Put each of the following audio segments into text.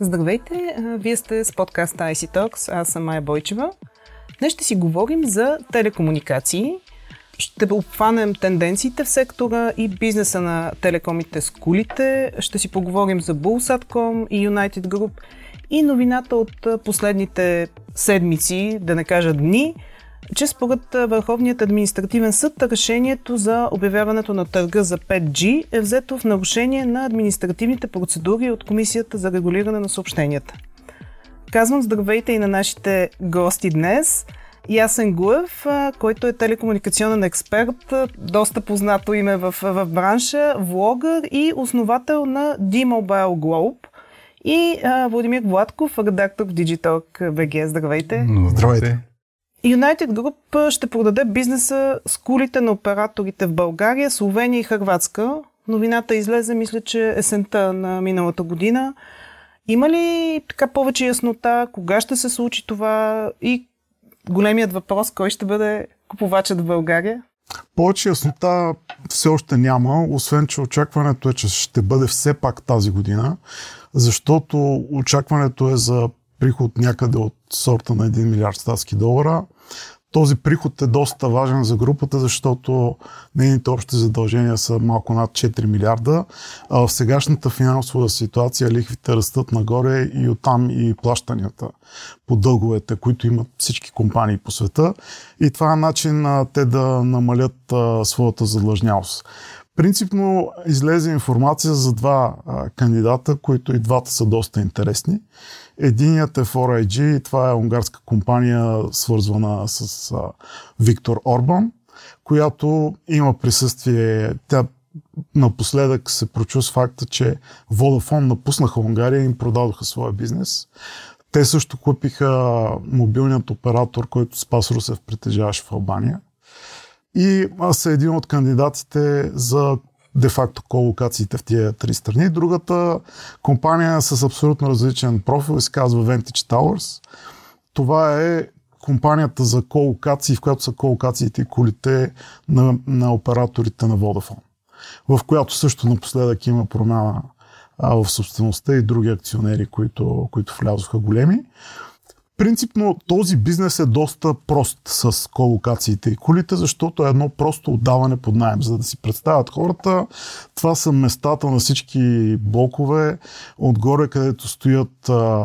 Здравейте, вие сте с подкаста IC Talks, аз съм Майя Бойчева. Днес ще си говорим за телекомуникации. Ще обхванем тенденциите в сектора и бизнеса на телекомите с кулите. Ще си поговорим за Bullsatcom и United Group и новината от последните седмици, да не кажа дни – че според Върховният административен съд решението за обявяването на търга за 5G е взето в нарушение на административните процедури от Комисията за регулиране на съобщенията. Казвам здравейте и на нашите гости днес. Ясен Гуев, който е телекомуникационен експерт, доста познато име в, в бранша, влогър и основател на D-Mobile Globe. И а, Владимир Владков, редактор в Digitalk BG. Здравейте! Здравейте! United Group ще продаде бизнеса с кулите на операторите в България, Словения и Хрватска. Новината излезе, мисля, че есента на миналата година. Има ли така повече яснота? Кога ще се случи това? И големият въпрос, кой ще бъде купувачът в България? Повече яснота все още няма, освен че очакването е, че ще бъде все пак тази година, защото очакването е за приход някъде от сорта на 1 милиард статски долара. Този приход е доста важен за групата, защото нейните общи задължения са малко над 4 милиарда. А в сегашната финансова ситуация лихвите растат нагоре и оттам и плащанията по дълговете, които имат всички компании по света. И това е начин а, те да намалят а, своята задлъжнялост. Принципно излезе информация за два а, кандидата, които и двата са доста интересни. Единият е 4IG, това е унгарска компания, свързвана с а, Виктор Орбан, която има присъствие. Тя напоследък се прочу с факта, че Vodafone напуснаха Унгария и им продадоха своя бизнес. Те също купиха мобилният оператор, който Спас Русев притежаваше в Албания. И аз са един от кандидатите за де-факто колокациите в тия три страни. Другата компания е с абсолютно различен профил се казва Vantage Towers. Това е компанията за колокации, в която са колокациите и колите на, на операторите на Vodafone, в която също напоследък има промяна а, в собствеността и други акционери, които, които влязоха големи. Принципно този бизнес е доста прост с колокациите и колите, защото е едно просто отдаване под найем. За да си представят хората, това са местата на всички блокове, отгоре където стоят а,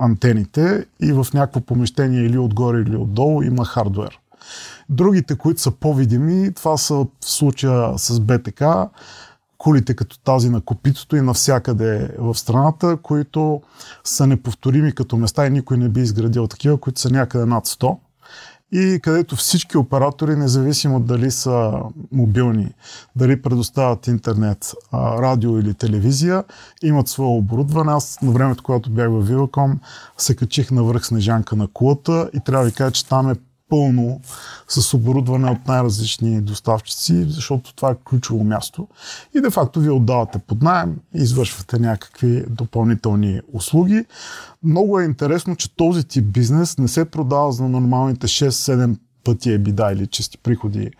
антените и в някакво помещение или отгоре или отдолу има хардвер. Другите, които са по-видими, това са в случая с БТК, кулите като тази на копитото и навсякъде в страната, които са неповторими като места и никой не би изградил такива, които са някъде над 100 и където всички оператори, независимо дали са мобилни, дали предоставят интернет, радио или телевизия, имат свое оборудване. Аз на времето, когато бях в Viva.com, се качих на връх Снежанка на кулата и трябва да ви кажа, че там е пълно с оборудване от най-различни доставчици, защото това е ключово място. И де факто вие отдавате под найем извършвате някакви допълнителни услуги. Много е интересно, че този тип бизнес не се продава за нормалните 6-7 пъти ебида или чисти приходи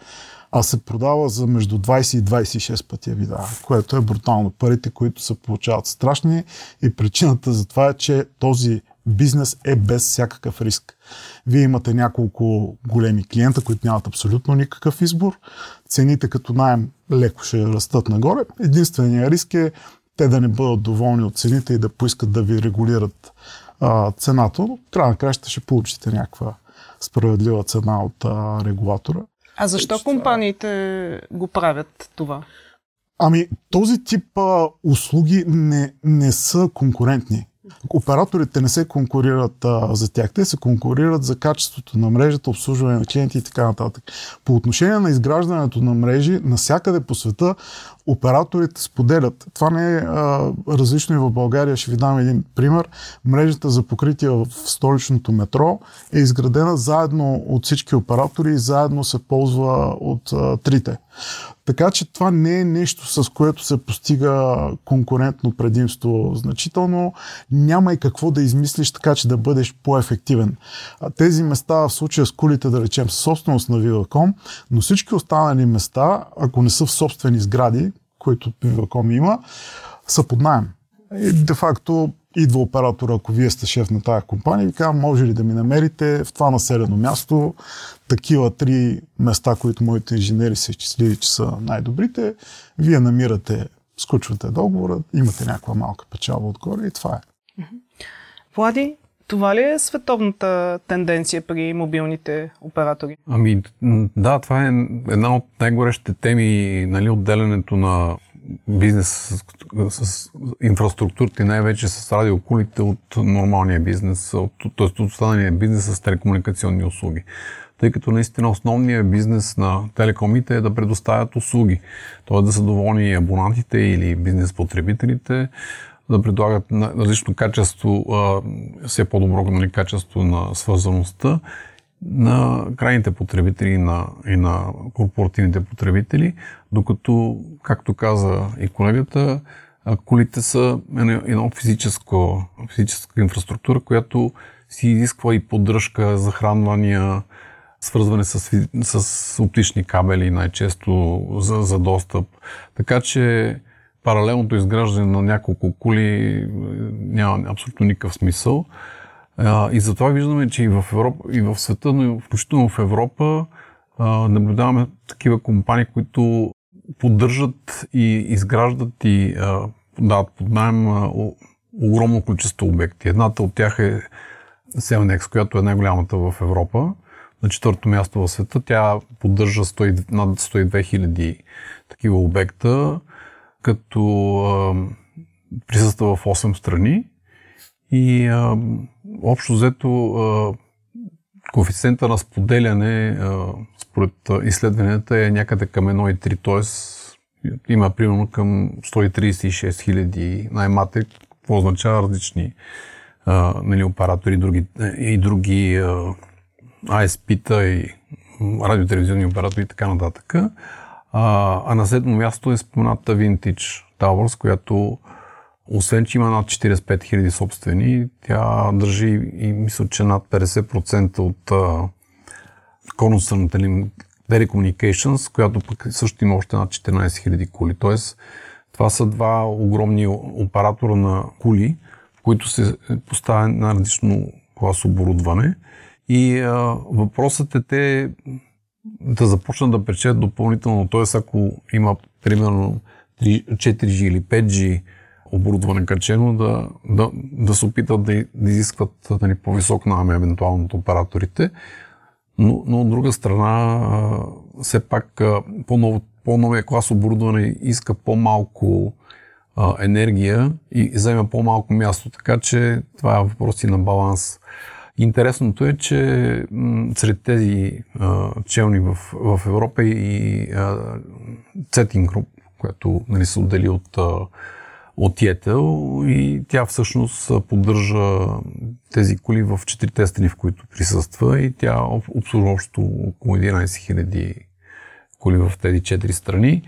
а се продава за между 20 и 26 пъти ебида, което е брутално. Парите, които се получават страшни и причината за това е, че този бизнес е без всякакъв риск. Вие имате няколко големи клиента, които нямат абсолютно никакъв избор. Цените като найем леко ще растат нагоре. Единственият риск е те да не бъдат доволни от цените и да поискат да ви регулират а, цената. Но край на краща ще получите някаква справедлива цена от а, регулатора. А защо компаниите го правят това? Ами, този тип а, услуги не, не са конкурентни. Операторите не се конкурират а, за тях, те се конкурират за качеството на мрежата, обслужване на клиенти и така нататък. По отношение на изграждането на мрежи, навсякъде по света операторите споделят. Това не е а, различно и в България. Ще ви дам един пример. Мрежата за покритие в столичното метро е изградена заедно от всички оператори и заедно се ползва от а, трите. Така че това не е нещо, с което се постига конкурентно предимство значително. Няма и какво да измислиш така, че да бъдеш по-ефективен. Тези места, в случая с кулите, да речем, са собственост на Viva.com, но всички останали места, ако не са в собствени сгради, които Viva.com има, са под найем. Де-факто идва оператора, ако вие сте шеф на тази компания, и казва, може ли да ми намерите в това населено място такива три места, които моите инженери са изчислили, че са най-добрите. Вие намирате, сключвате договора, имате някаква малка печалба отгоре и това е. Влади, това ли е световната тенденция при мобилните оператори? Ами да, това е една от най-горещите теми, нали, отделянето на бизнес с, с инфраструктурата и най-вече с радиокулите от нормалния бизнес, т.е. от останалия бизнес с телекомуникационни услуги. Тъй като наистина основният бизнес на телекомите е да предоставят услуги, т.е. да са доволни абонатите или бизнес потребителите, да предлагат различно качество, все по-добро нали, качество на свързаността на крайните потребители и на, и на корпоративните потребители, докато, както каза и колегата, колите са една физическа, физическа инфраструктура, която си изисква и поддръжка, захранвания, свързване с, с оптични кабели най-често за, за достъп. Така че паралелното изграждане на няколко кули няма абсолютно никакъв смисъл. И затова виждаме, че и в, Европа, и в света, но и включително в Европа, наблюдаваме такива компании, които поддържат и изграждат и дават под найем огромно количество обекти. Едната от тях е Селнекс, която е най-голямата в Европа. На четвърто място в света тя поддържа 100, над 102 хиляди такива обекта, като а, присъства в 8 страни и а, общо взето коефициента на споделяне според изследванията е някъде към 1,3, т.е. има примерно към 136 хиляди най-мати, какво означава различни нали, оператори други, и други а, ISP-та и радиотелевизионни оператори и така нататък. А, а на седмо място е спомената Vintage Towers, която освен, че има над 45 000 собствени, тя държи и мисля, че над 50% от конуса на Telecommunications, която пък също има още над 14 000 кули. Тоест, това са два огромни оператора на кули, в които се поставя на различно клас оборудване. И а, въпросът е те да започнат да печелят допълнително. Т.е. ако има примерно 4G или 5G оборудване качено, да, да, да се опитат да, да изискват нали, по-висок найем евентуално от операторите. Но, но от друга страна, все пак по-ново, по-новия клас оборудване иска по-малко а, енергия и взема по-малко място, така че това е въпрос и на баланс. Интересното е, че м- сред тези а, челни в, в Европа и Цетин Груп, която нали, се отдели от а, от Етел и тя всъщност поддържа тези коли в четирите страни, в които присъства и тя обслужва общо около 11 000 коли в тези четири страни.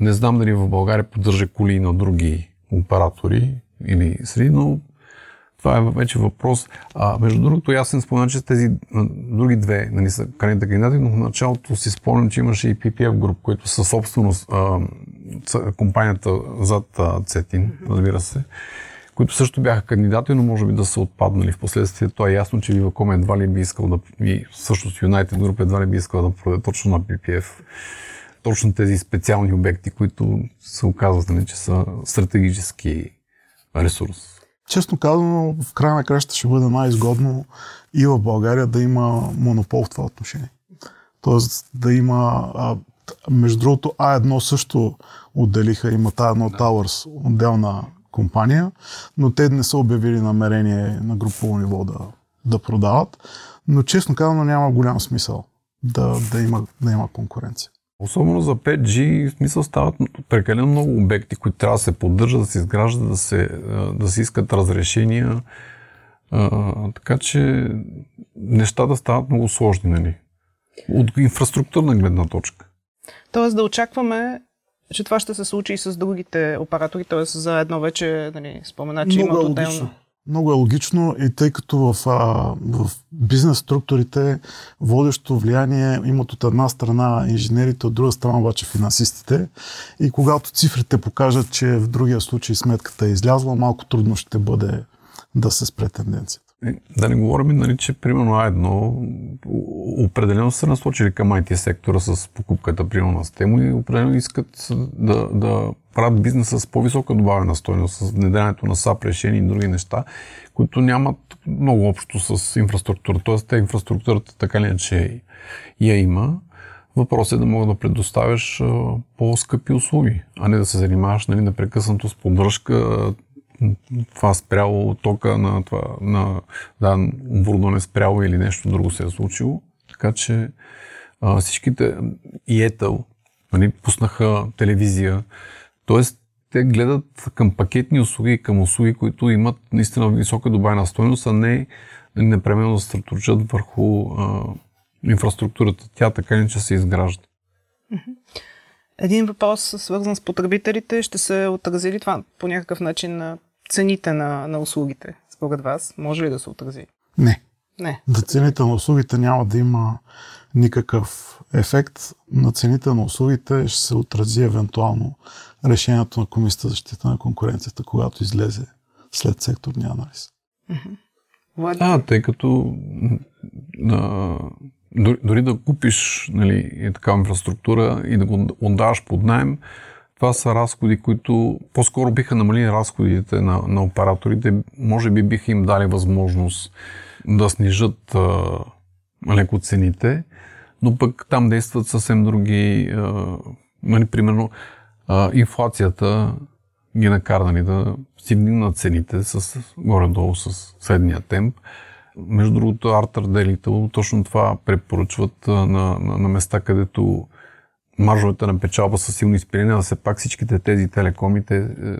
Не знам дали в България поддържа коли на други оператори или среди, но това е вече въпрос. А, между другото, аз съм спомена, че тези други две нали, са крайните кандидати, но в началото си спомням, че имаше и PPF груп, които са собственост компанията зад Цетин, разбира се, които също бяха кандидати, но може би да са отпаднали в последствие. То е ясно, че Viva.com едва ли би искал да, и всъщност United Group едва ли би искал да продаде точно на PPF точно тези специални обекти, които се оказват, нали, че са стратегически ресурс. Честно казано, в края на краща ще бъде най-изгодно и в България да има монопол в това отношение. Тоест да има а, между другото, А1 също отделиха, има та едно Towers, отделна компания, но те не са обявили намерение на групово ниво да, да продават. Но честно казано няма голям смисъл да, да, има, да има конкуренция. Особено за 5G, в смисъл стават прекалено много обекти, които трябва да се поддържат, да се изграждат, да се, да се искат разрешения. А, така че нещата стават много сложни, нали? От инфраструктурна гледна точка. Тоест да очакваме, че това ще се случи и с другите оператори, т.е. за едно вече нали, спомена, че Много има е отделно. Много е логично и тъй като в, а, в бизнес структурите водещо влияние имат от една страна инженерите, от друга страна обаче финансистите. И когато цифрите покажат, че в другия случай сметката е излязла, малко трудно ще бъде да се спре тенденцията. Е, да не говорим, нали, че примерно А1 определено са насочили към IT сектора с покупката примерно на Стемо и определено искат да, да правят бизнеса с по-висока добавена стойност, с внедрянето на САП решения и други неща, които нямат много общо с инфраструктура. Тоест, те инфраструктурата така ли че я има. Въпрос е да мога да предоставяш по-скъпи услуги, а не да се занимаваш нали, непрекъснато с поддръжка, това спряло тока на това, на, да, оборудване спряло или нещо друго се е случило. Така че а, всичките и етъл нали, пуснаха телевизия. Тоест, те гледат към пакетни услуги, към услуги, които имат наистина висока добавена стоеност, а не непременно да се върху а, инфраструктурата. Тя така иначе се изгражда. Един въпрос, свързан с потребителите, ще се отрази ли това по някакъв начин на цените на, на услугите, според вас? Може ли да се отрази? Не. Не. За цените на услугите няма да има никакъв ефект. На цените на услугите ще се отрази евентуално решението на Комисията за защита на конкуренцията, когато излезе след секторния анализ. А, тъй като а, дори, дори да купиш нали, такава инфраструктура и да го отдаваш под найем, това са разходи, които по-скоро биха намалили разходите на, на операторите. Може би биха им дали възможност да снижат а, леко цените, но пък там действат съвсем други. А, нали, примерно, а, инфлацията ги накара нали, да си вдигнат цените с, горе-долу с средния темп. Между другото, Артър Делител точно това препоръчват на, на, на места, където маржовете на печалба са силно изпирени, а все пак всичките тези телекомите е,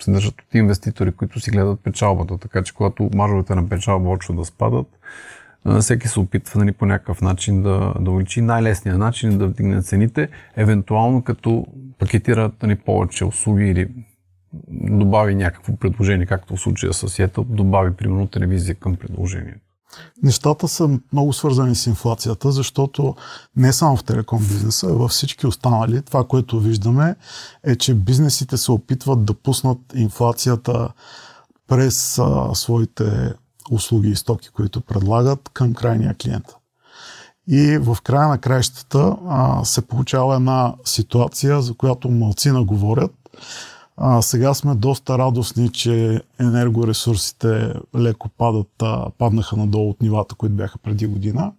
се държат от инвеститори, които си гледат печалбата. Така че когато маржовете на печалба почват да спадат, е, всеки се опитва нали, по някакъв начин да, да увеличи. Най-лесният начин да вдигне цените, евентуално като пакетират нали, повече услуги или добави някакво предложение, както в случая с Yetl, добави примерно телевизия към предложението. Нещата са много свързани с инфлацията, защото не само в телеком бизнеса, а във всички останали, това, което виждаме, е, че бизнесите се опитват да пуснат инфлацията през а, своите услуги и стоки, които предлагат към крайния клиент. И в края на краищата а, се получава една ситуация, за която малцина говорят, а, сега сме доста радостни, че енергоресурсите леко падат, а, паднаха надолу от нивата, които бяха преди година.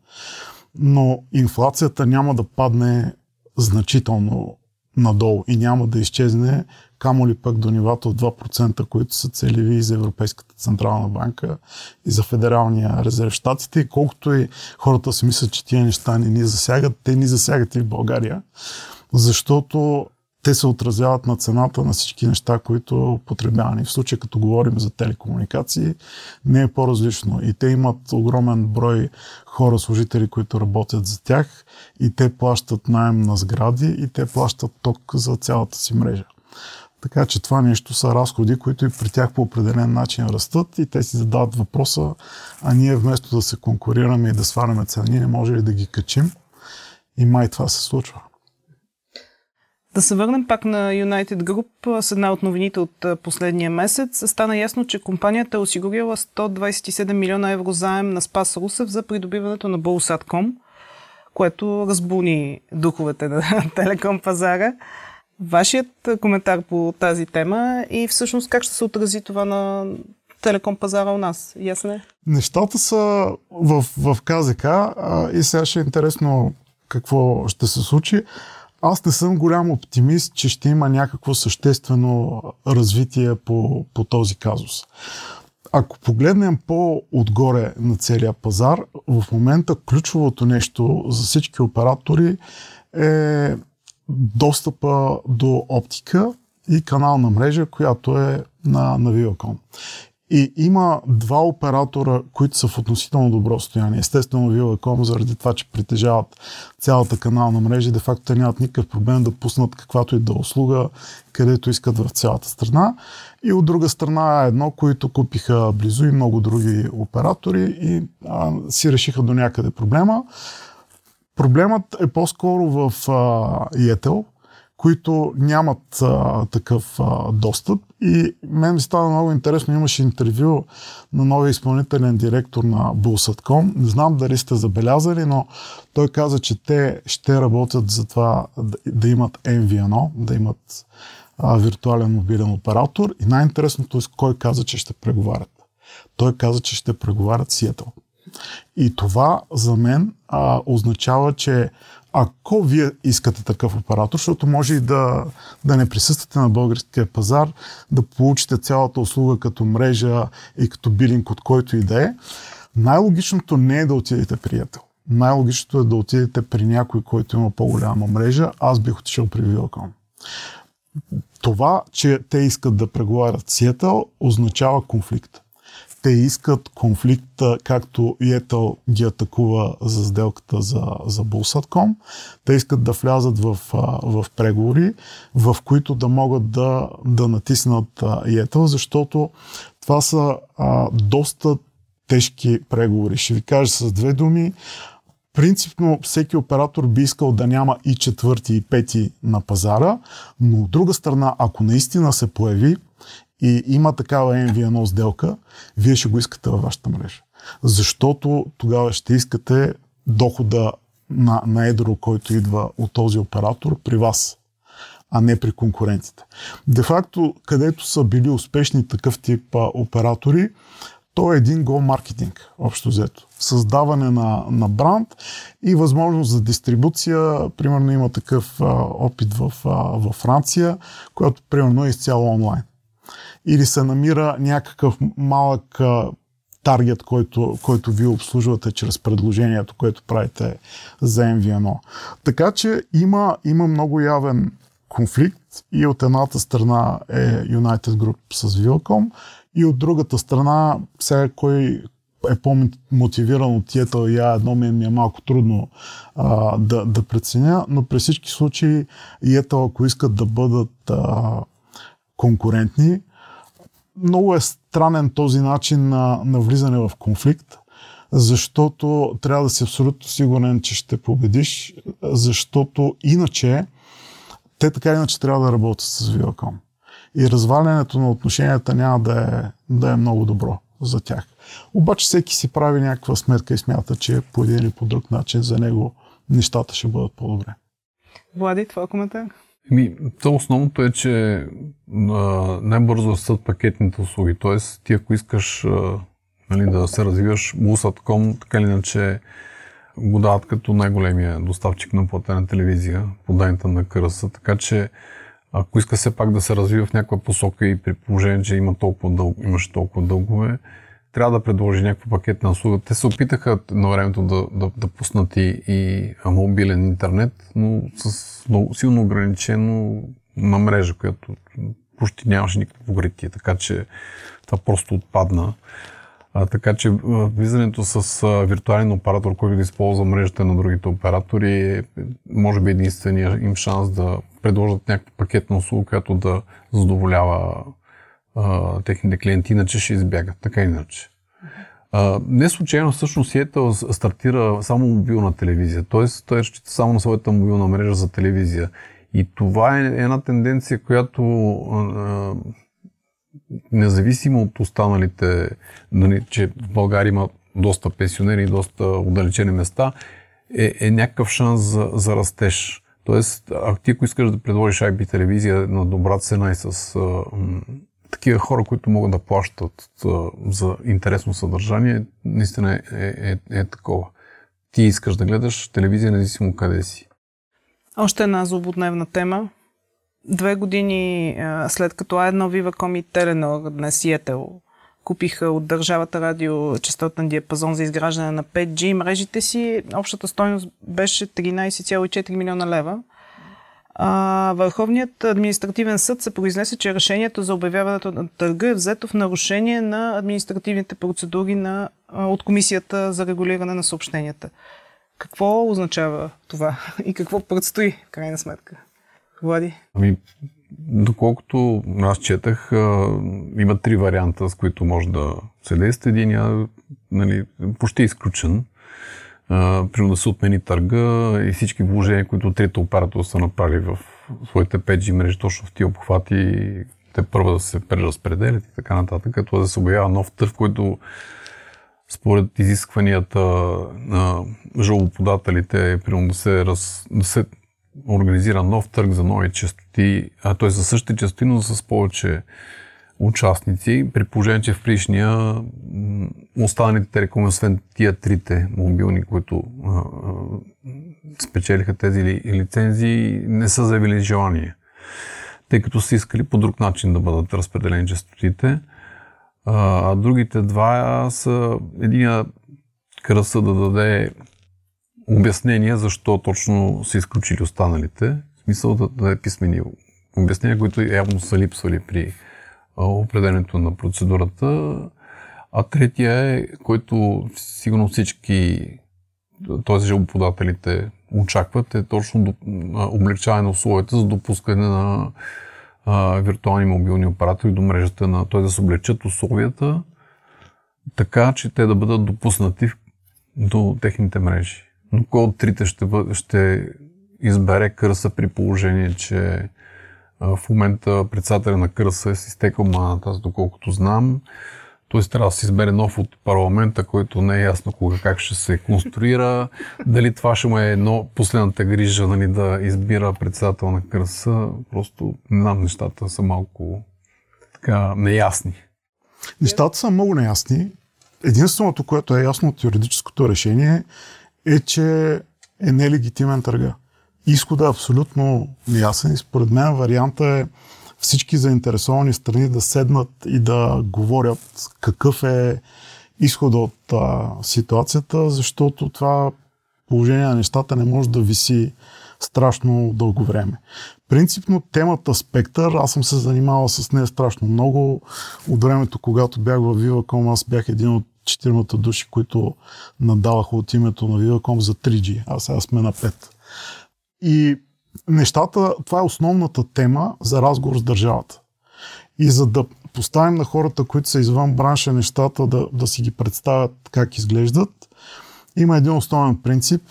Но инфлацията няма да падне значително надолу и няма да изчезне, камо ли пък до нивата от 2%, които са целеви и за Европейската Централна банка и за Федералния резерв щатите. И колкото и хората си мислят, че тия неща не ни засягат, те ни засягат и в България, защото те се отразяват на цената на всички неща, които потребявани. В случая, като говорим за телекомуникации, не е по-различно. И те имат огромен брой хора, служители, които работят за тях и те плащат найем на сгради и те плащат ток за цялата си мрежа. Така че това нещо са разходи, които и при тях по определен начин растат и те си задават въпроса, а ние вместо да се конкурираме и да сваляме цени, не може ли да ги качим? И май това се случва. Да се върнем пак на United Group с една от новините от последния месец. Стана ясно, че компанията е осигурила 127 милиона евро заем на Спас Русев за придобиването на Bolsat.com, което разбуни духовете на телеком пазара. Вашият коментар по тази тема и всъщност как ще се отрази това на телеком пазара у нас? Ясно е? Нещата са в, в КЗК а, и сега ще е интересно какво ще се случи. Аз не съм голям оптимист, че ще има някакво съществено развитие по, по този казус. Ако погледнем по-отгоре на целия пазар, в момента ключовото нещо за всички оператори е достъпа до оптика и канална мрежа, която е на, на Viacom. И има два оператора, които са в относително добро състояние. Естествено, Viacom, заради това, че притежават цялата канална мрежа и де-факто те нямат никакъв проблем да пуснат каквато и да услуга, където искат в цялата страна. И от друга страна едно, които купиха близо и много други оператори и а, си решиха до някъде проблема. Проблемът е по-скоро в Yetl, които нямат а, такъв а, достъп. И мен ми става много интересно, имаше интервю на новия изпълнителен директор на Bulls.com. Не знам дали сте забелязали, но той каза, че те ще работят за това да, да имат MVNO, да имат а, виртуален мобилен оператор. И най-интересното е кой каза, че ще преговарят. Той каза, че ще преговарят Сиетъл. И това за мен а, означава, че ако вие искате такъв оператор, защото може и да, да не присъствате на българския пазар, да получите цялата услуга като мрежа и като билинг от който и да е, най-логичното не е да отидете приятел. Най-логичното е да отидете при някой, който има по-голяма мрежа. Аз бих отишъл при Viacom. Това, че те искат да преговарят Сиетъл, означава конфликт те искат конфликта, както Етел ги атакува за сделката за, за Bullsat.com. Те искат да влязат в, в преговори, в които да могат да, да натиснат Етел, защото това са а, доста тежки преговори. Ще ви кажа с две думи. Принципно всеки оператор би искал да няма и четвърти и пети на пазара, но от друга страна, ако наистина се появи и има такава MVNO сделка, вие ще го искате във вашата мрежа. Защото тогава ще искате дохода на, на едро, който идва от този оператор при вас, а не при конкурентите. Де факто, където са били успешни такъв тип а, оператори, то е един гол маркетинг, общо взето. Създаване на, на бранд и възможност за дистрибуция. Примерно има такъв а, опит в, а, във Франция, която примерно е изцяло онлайн или се намира някакъв малък таргет, който, който ви обслужвате чрез предложението, което правите за MVNO. Така че има, има много явен конфликт и от едната страна е United Group с Vilcom и от другата страна сега кой е по-мотивиран от тията я едно ми, ми е малко трудно а, да, да преценя, но при всички случаи и ето ако искат да бъдат а, конкурентни, много е странен този начин на, на влизане в конфликт, защото трябва да си абсолютно сигурен, че ще победиш, защото иначе те така иначе трябва да работят с Viacom. И развалянето на отношенията няма да е, да е много добро за тях. Обаче всеки си прави някаква сметка и смята, че по един или по друг начин за него нещата ще бъдат по-добре. Влади, това коментар? Ми, то основното е, че най-бързо растат пакетните услуги. Тоест, ти ако искаш а, нали, да се развиваш, Busat.com така или иначе го дават като най-големия доставчик на платена телевизия по данните на КРС. Така че ако иска все пак да се развива в някаква посока и при положение, че има толкова дъл... имаше толкова дългове, трябва да предложи някаква пакетна услуга. Те се опитаха на времето да, да, да пуснат и, и мобилен интернет, но с много, силно ограничено на мрежа, която почти нямаше никакво покритие, така че това просто отпадна. А, така че влизането с а, виртуален оператор, който да използва мрежата на другите оператори е може би единствения им шанс да предложат някаква пакетна услуга, която да задоволява а, техните клиенти, иначе ще избягат, така иначе. А, не случайно всъщност Сиетъл стартира само мобилна телевизия, т.е. той разчита само на своята мобилна мрежа за телевизия. И това е една тенденция, която а, независимо от останалите, нали, че в България има доста пенсионери и доста отдалечени места, е, е някакъв шанс за, за растеж. Тоест, ако ти ако искаш да предложиш IP телевизия на добра цена и с а, такива хора, които могат да плащат за интересно съдържание, наистина е, е, е, е такова. Ти искаш да гледаш телевизия, независимо къде си. Още една злободневна тема. Две години след като А1 Viva.com и Теленор, днес Сиетел, купиха от държавата радио частотен диапазон за изграждане на 5G мрежите си, общата стойност беше 13,4 милиона лева. Върховният административен съд се произнесе, че решението за обявяването на търга е взето в нарушение на административните процедури на, от Комисията за регулиране на съобщенията. Какво означава това и какво предстои в крайна сметка? Влади? Ами, доколкото аз четах, има три варианта, с които може да се действа. Един нали, почти изключен примерно да се отмени търга и всички вложения, които трите оператора са направили в своите 5G мрежи точно в тия обхвати те първо да се преразпределят и така нататък, като да се обявява нов търг, който според изискванията на жалоподателите е примерно да се, раз, да се организира нов търг за нови частоти, а т.е. за същите частоти, но с повече участници, при положение, че в предишния останалите телекоми, освен тия трите мобилни, които а, спечелиха тези ли, лицензии, не са заявили желание. Тъй като са искали по друг начин да бъдат разпределени частотите. А, а другите два са единия кръса да даде обяснение защо точно са изключили останалите. В смисъл да даде писмени обяснения, които явно са липсвали при определенето на процедурата. А третия е, който сигурно всички, т.е. жалбоподателите очакват, е точно облегчаване на условията за допускане на виртуални мобилни оператори до мрежата на, т.е. да се облегчат условията, така че те да бъдат допуснати до техните мрежи. Но кой от трите ще, бъде, ще избере кърса при положение, че в момента председателя на Кръса е с изтекал маната, аз доколкото знам. Т.е. трябва да се избере нов от парламента, който не е ясно кога как ще се конструира. Дали това ще му е едно последната грижа нали, да избира председател на Кръса. Просто не знам, нещата са малко така неясни. Нещата са много неясни. Единственото, което е ясно от юридическото решение е, че е нелегитимен търга изходът е абсолютно неясен и според мен варианта е всички заинтересовани страни да седнат и да говорят какъв е изхода от а, ситуацията, защото това положение на нещата не може да виси страшно дълго време. Принципно темата Спектър, аз съм се занимавал с нея страшно много. От времето, когато бях в Viva.com, аз бях един от четиримата души, които надаваха от името на Viva.com за 3G, а сега сме на 5. И нещата, това е основната тема за разговор с държавата. И за да поставим на хората, които са извън бранша, нещата да, да си ги представят как изглеждат, има един основен принцип.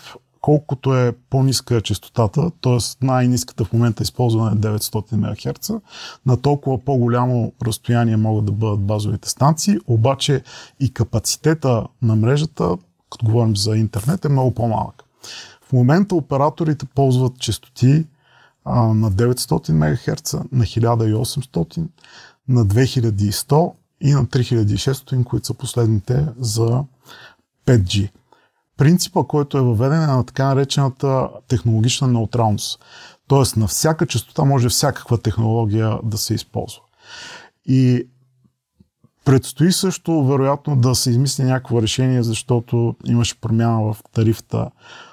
Колкото е по-ниска частотата, т.е. най-ниската в момента използвана е 900 МГц, на толкова по-голямо разстояние могат да бъдат базовите станции, обаче и капацитета на мрежата, като говорим за интернет, е много по-малък. В момента операторите ползват частоти а, на 900 МГц, на 1800, на 2100 и на 3600, които са последните за 5G. Принципа, който е въведен е на така наречената технологична неутралност. Тоест на всяка частота може всякаква технология да се използва. И предстои също вероятно да се измисли някакво решение, защото имаше промяна в тарифата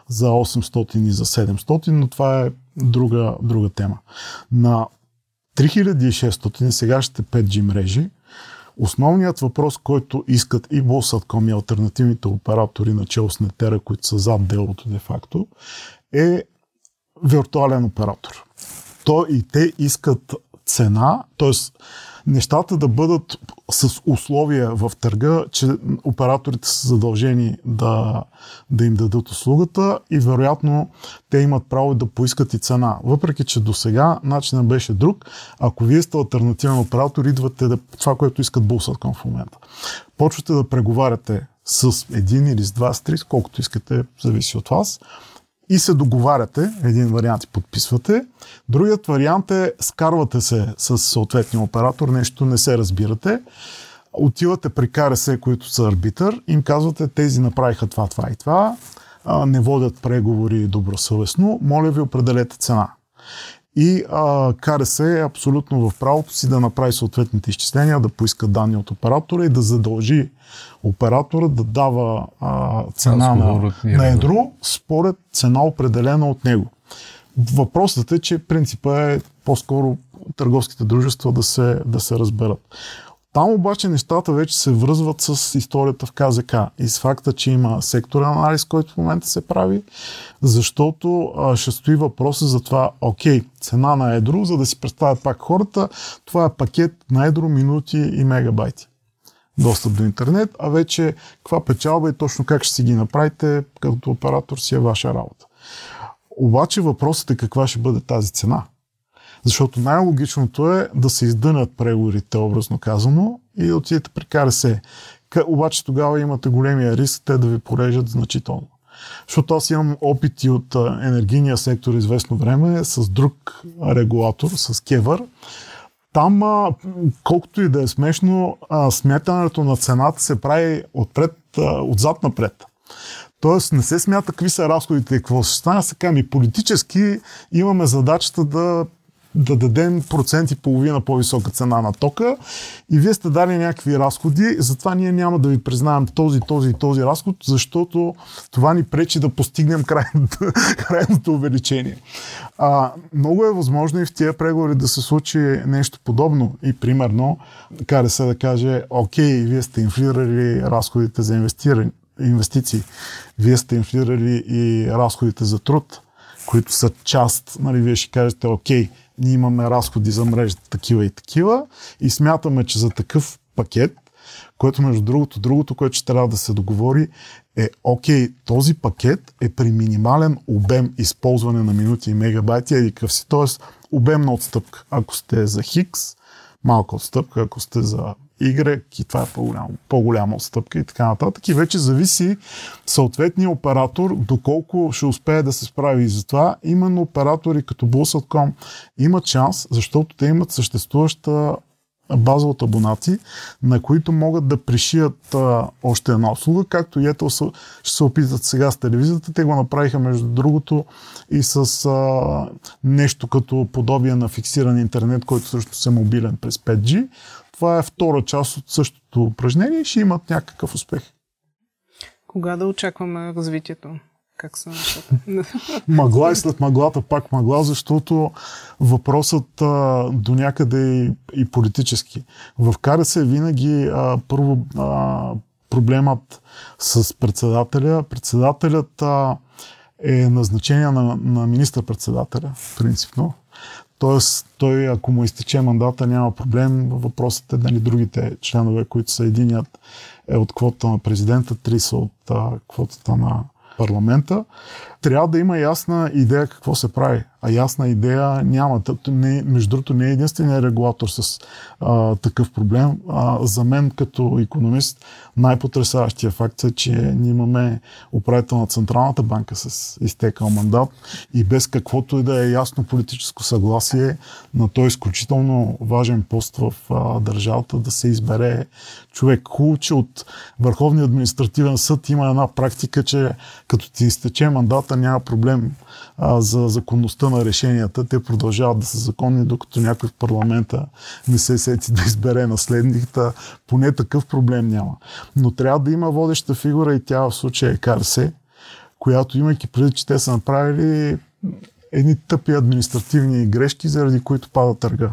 за 800 и за 700, но това е друга, друга тема. На 3600 сегашните 5G мрежи, основният въпрос, който искат и Bolsatcom и альтернативните оператори на с Нетера, които са зад делото де-факто, е виртуален оператор. То и те искат цена, т.е нещата да бъдат с условия в търга, че операторите са задължени да, да им дадат услугата и вероятно те имат право да поискат и цена. Въпреки, че до сега начинът беше друг, ако вие сте альтернативен оператор, идвате да, това, което искат Булсатком в момента. Почвате да преговаряте с един или с два, с три, колкото искате, зависи от вас и се договаряте, един вариант и подписвате. Другият вариант е скарвате се с съответния оператор, нещо не се разбирате. Отивате при КРС, които са арбитър, им казвате, тези направиха това, това и това, не водят преговори добросъвестно, моля ви определете цена. И а, КРС е абсолютно в правото си да направи съответните изчисления, да поиска данни от оператора и да задължи оператора да дава а, цена на, на едро според цена определена от него. Въпросът е, че принципа е по-скоро търговските дружества да се, да се разберат. Там обаче нещата вече се връзват с историята в КЗК и с факта, че има секторен анализ, който в момента се прави, защото а, ще стои въпроса за това, окей, цена на едро, за да си представят пак хората, това е пакет на едро, минути и мегабайти достъп до интернет, а вече каква печалба и точно как ще си ги направите като оператор си е ваша работа. Обаче въпросът е каква ще бъде тази цена. Защото най-логичното е да се издънят преговорите, образно казано, и да отидете при КРС. Обаче тогава имате големия риск те да ви порежат значително. Защото аз имам опити от енергийния сектор известно време с друг регулатор, с Кевър. Там, колкото и да е смешно, смятането на цената се прави отпред, отзад напред. Тоест не се смята какви са разходите и какво ще стане. Сега ми политически имаме задачата да да дадем процент и половина по-висока цена на тока. И вие сте дали някакви разходи, затова ние няма да ви признаем този, този и този разход, защото това ни пречи да постигнем крайното, крайното увеличение. А, много е възможно и в тия преговори да се случи нещо подобно. И примерно, кара се да каже, окей, вие сте инфлирали разходите за инвестиране, инвестиции, вие сте инфлирали и разходите за труд, които са част, нали, вие ще кажете, окей, ние имаме разходи за мрежата такива и такива и смятаме, че за такъв пакет, което между другото, другото, което ще трябва да се договори е, окей, този пакет е при минимален обем използване на минути и мегабайти и какъв си, т.е. обемна отстъпка. Ако сте за Хикс, малка отстъпка, ако сте за Y това е по-голяма, по-голяма отстъпка и така нататък. И вече зависи съответния оператор доколко ще успее да се справи и затова именно оператори като Bulls.com имат шанс, защото те имат съществуваща база от абонати, на които могат да пришият а, още една услуга, както и ето ще се опитат сега с телевизията. Те го направиха между другото и с а, нещо като подобие на фиксиран интернет, който също е мобилен през 5G. Това е втора част от същото упражнение и ще имат някакъв успех. Кога да очакваме развитието? Как са нещата? мъгла и след мъглата пак мъгла, защото въпросът а, до някъде е и, и политически. В КРС винаги а, първо а, проблемът с председателя. Председателят а, е назначение на, на министър-председателя, принципно. Тоест, той, ако му изтече мандата, няма проблем. Въпросът е дали другите членове, които са единият е от квотата на президента, три са от а, квотата на парламента. Трябва да има ясна идея какво се прави. А ясна идея няма. Не, между другото, не е единствения регулатор с а, такъв проблем. А, за мен, като економист, най-потрясаващия факт е, че ние имаме управител на Централната банка с изтекал мандат и без каквото и да е ясно политическо съгласие на този изключително важен пост в а, държавата да се избере човек. Хубаво, че от Върховния административен съд има една практика, че като ти изтече мандата няма проблем а, за законността на решенията. Те продължават да са законни, докато някой в парламента не се сети да избере наследниката. Поне такъв проблем няма. Но трябва да има водеща фигура и тя в случая е Карсе, която имайки преди, че те са направили едни тъпи административни грешки, заради които пада търга.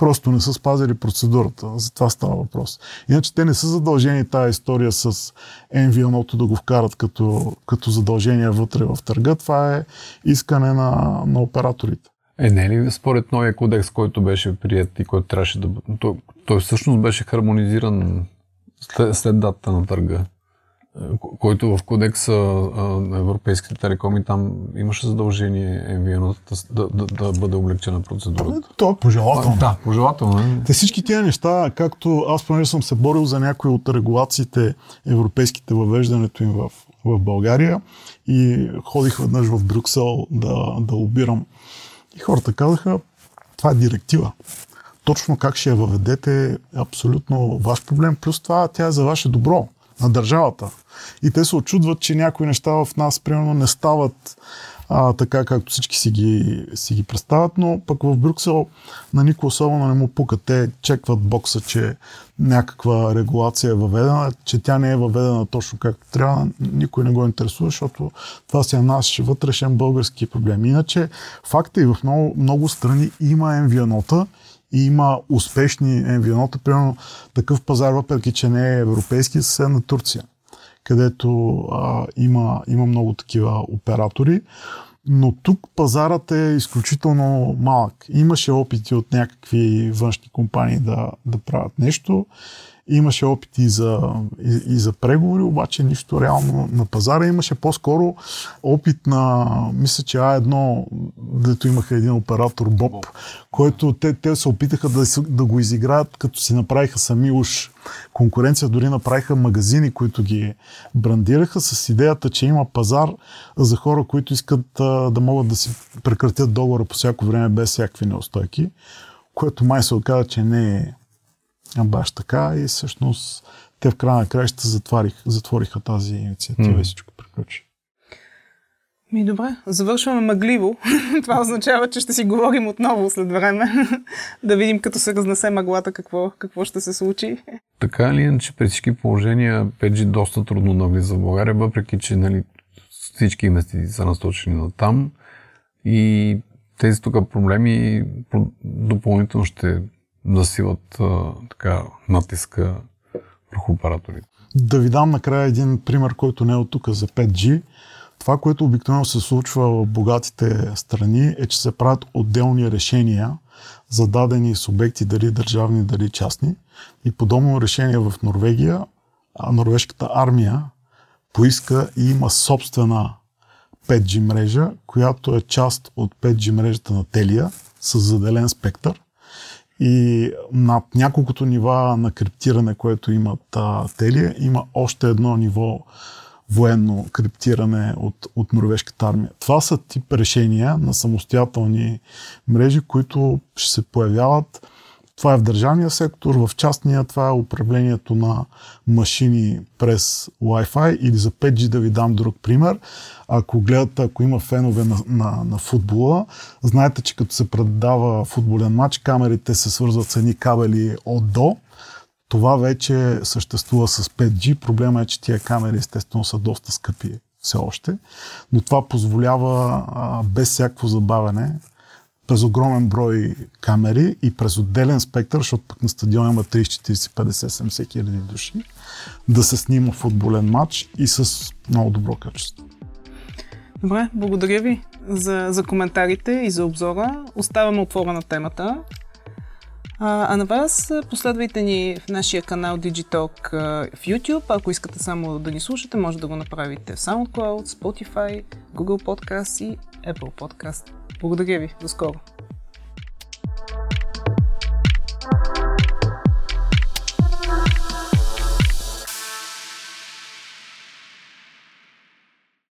Просто не са спазили процедурата. За това става въпрос. Иначе те не са задължени тази история с NVNO да го вкарат като, като задължение вътре в търга. Това е искане на, на операторите. Е, не е ли според новия кодекс, който беше прият и който трябваше да... Той, той всъщност беше хармонизиран след, след дата на търга? Който в кодекса на европейските телекоми там имаше задължение MVNO да, да, да бъде облегчена процедурата. То е пожелателно. Да, пожелателно. Е. Те всички тия неща, както аз понеже съм се борил за някои от регулациите европейските въвеждането им в, в България и ходих веднъж в Брюксел да, да лобирам. И хората казаха, това е директива. Точно как ще я въведете е абсолютно ваш проблем. Плюс това тя е за ваше добро на държавата. И те се очудват, че някои неща в нас, примерно, не стават а, така, както всички си ги, си ги представят, но пък в Брюксел на никой особено не му пука. Те чекват бокса, че някаква регулация е въведена, че тя не е въведена точно както трябва. Никой не го интересува, защото това си е наш вътрешен български проблем. Иначе факта е и в много, много страни има MVNO-та и има успешни MVNO-та. Примерно такъв пазар, въпреки че не е европейски, се на Турция където а, има, има много такива оператори. Но тук пазарът е изключително малък. Имаше опити от някакви външни компании да, да правят нещо Имаше опити за, и, и за преговори, обаче нищо реално на пазара. Имаше по-скоро опит на, мисля, че А1, дето имаха един оператор Боб, който те, те се опитаха да, да го изиграят, като си направиха сами уж конкуренция, дори направиха магазини, които ги брандираха с идеята, че има пазар за хора, които искат а, да могат да си прекратят договора по всяко време без всякакви неустойки, което май се оказа, че не е баш така и всъщност те в края на краищата затворих, затвориха тази инициатива mm. и всичко приключи. Ми добре, завършваме мъгливо. Това означава, че ще си говорим отново след време. да видим като се разнесе мъглата какво, какво ще се случи. Така или иначе, при всички положения 5G доста трудно навлиза в България, въпреки че нали, всички инвестиции са насточени на там. И тези тук проблеми допълнително ще засилат така натиска върху операторите. Да ви дам накрая един пример, който не е от тук за 5G. Това, което обикновено се случва в богатите страни е, че се правят отделни решения за дадени субекти, дали държавни, дали частни. И подобно решение в Норвегия, а норвежката армия поиска и има собствена 5G мрежа, която е част от 5G мрежата на Телия с заделен спектър. И над няколкото нива на криптиране, което имат а, Телия, има още едно ниво военно криптиране от, от норвежката армия. Това са тип решения на самостоятелни мрежи, които ще се появяват. Това е в държавния сектор, в частния това е управлението на машини през Wi-Fi или за 5G да ви дам друг пример. Ако гледате, ако има фенове на, на, на футбола, знаете, че като се предава футболен матч, камерите се свързват с едни кабели от до това вече съществува с 5G. Проблема е, че тия камери естествено са доста скъпи все още, но това позволява а, без всякакво забавене през огромен брой камери и през отделен спектър, защото пък на стадион има 30, 40, 50, 70 хиляди души, да се снима футболен матч и с много добро качество. Добре, благодаря ви за, за коментарите и за обзора. Оставяме отворена темата. А, а на вас последвайте ни в нашия канал Digitalk в YouTube. Ако искате само да ни слушате, може да го направите в SoundCloud, Spotify, Google Podcast и Apple Podcast. Благодаря ви. До скоро!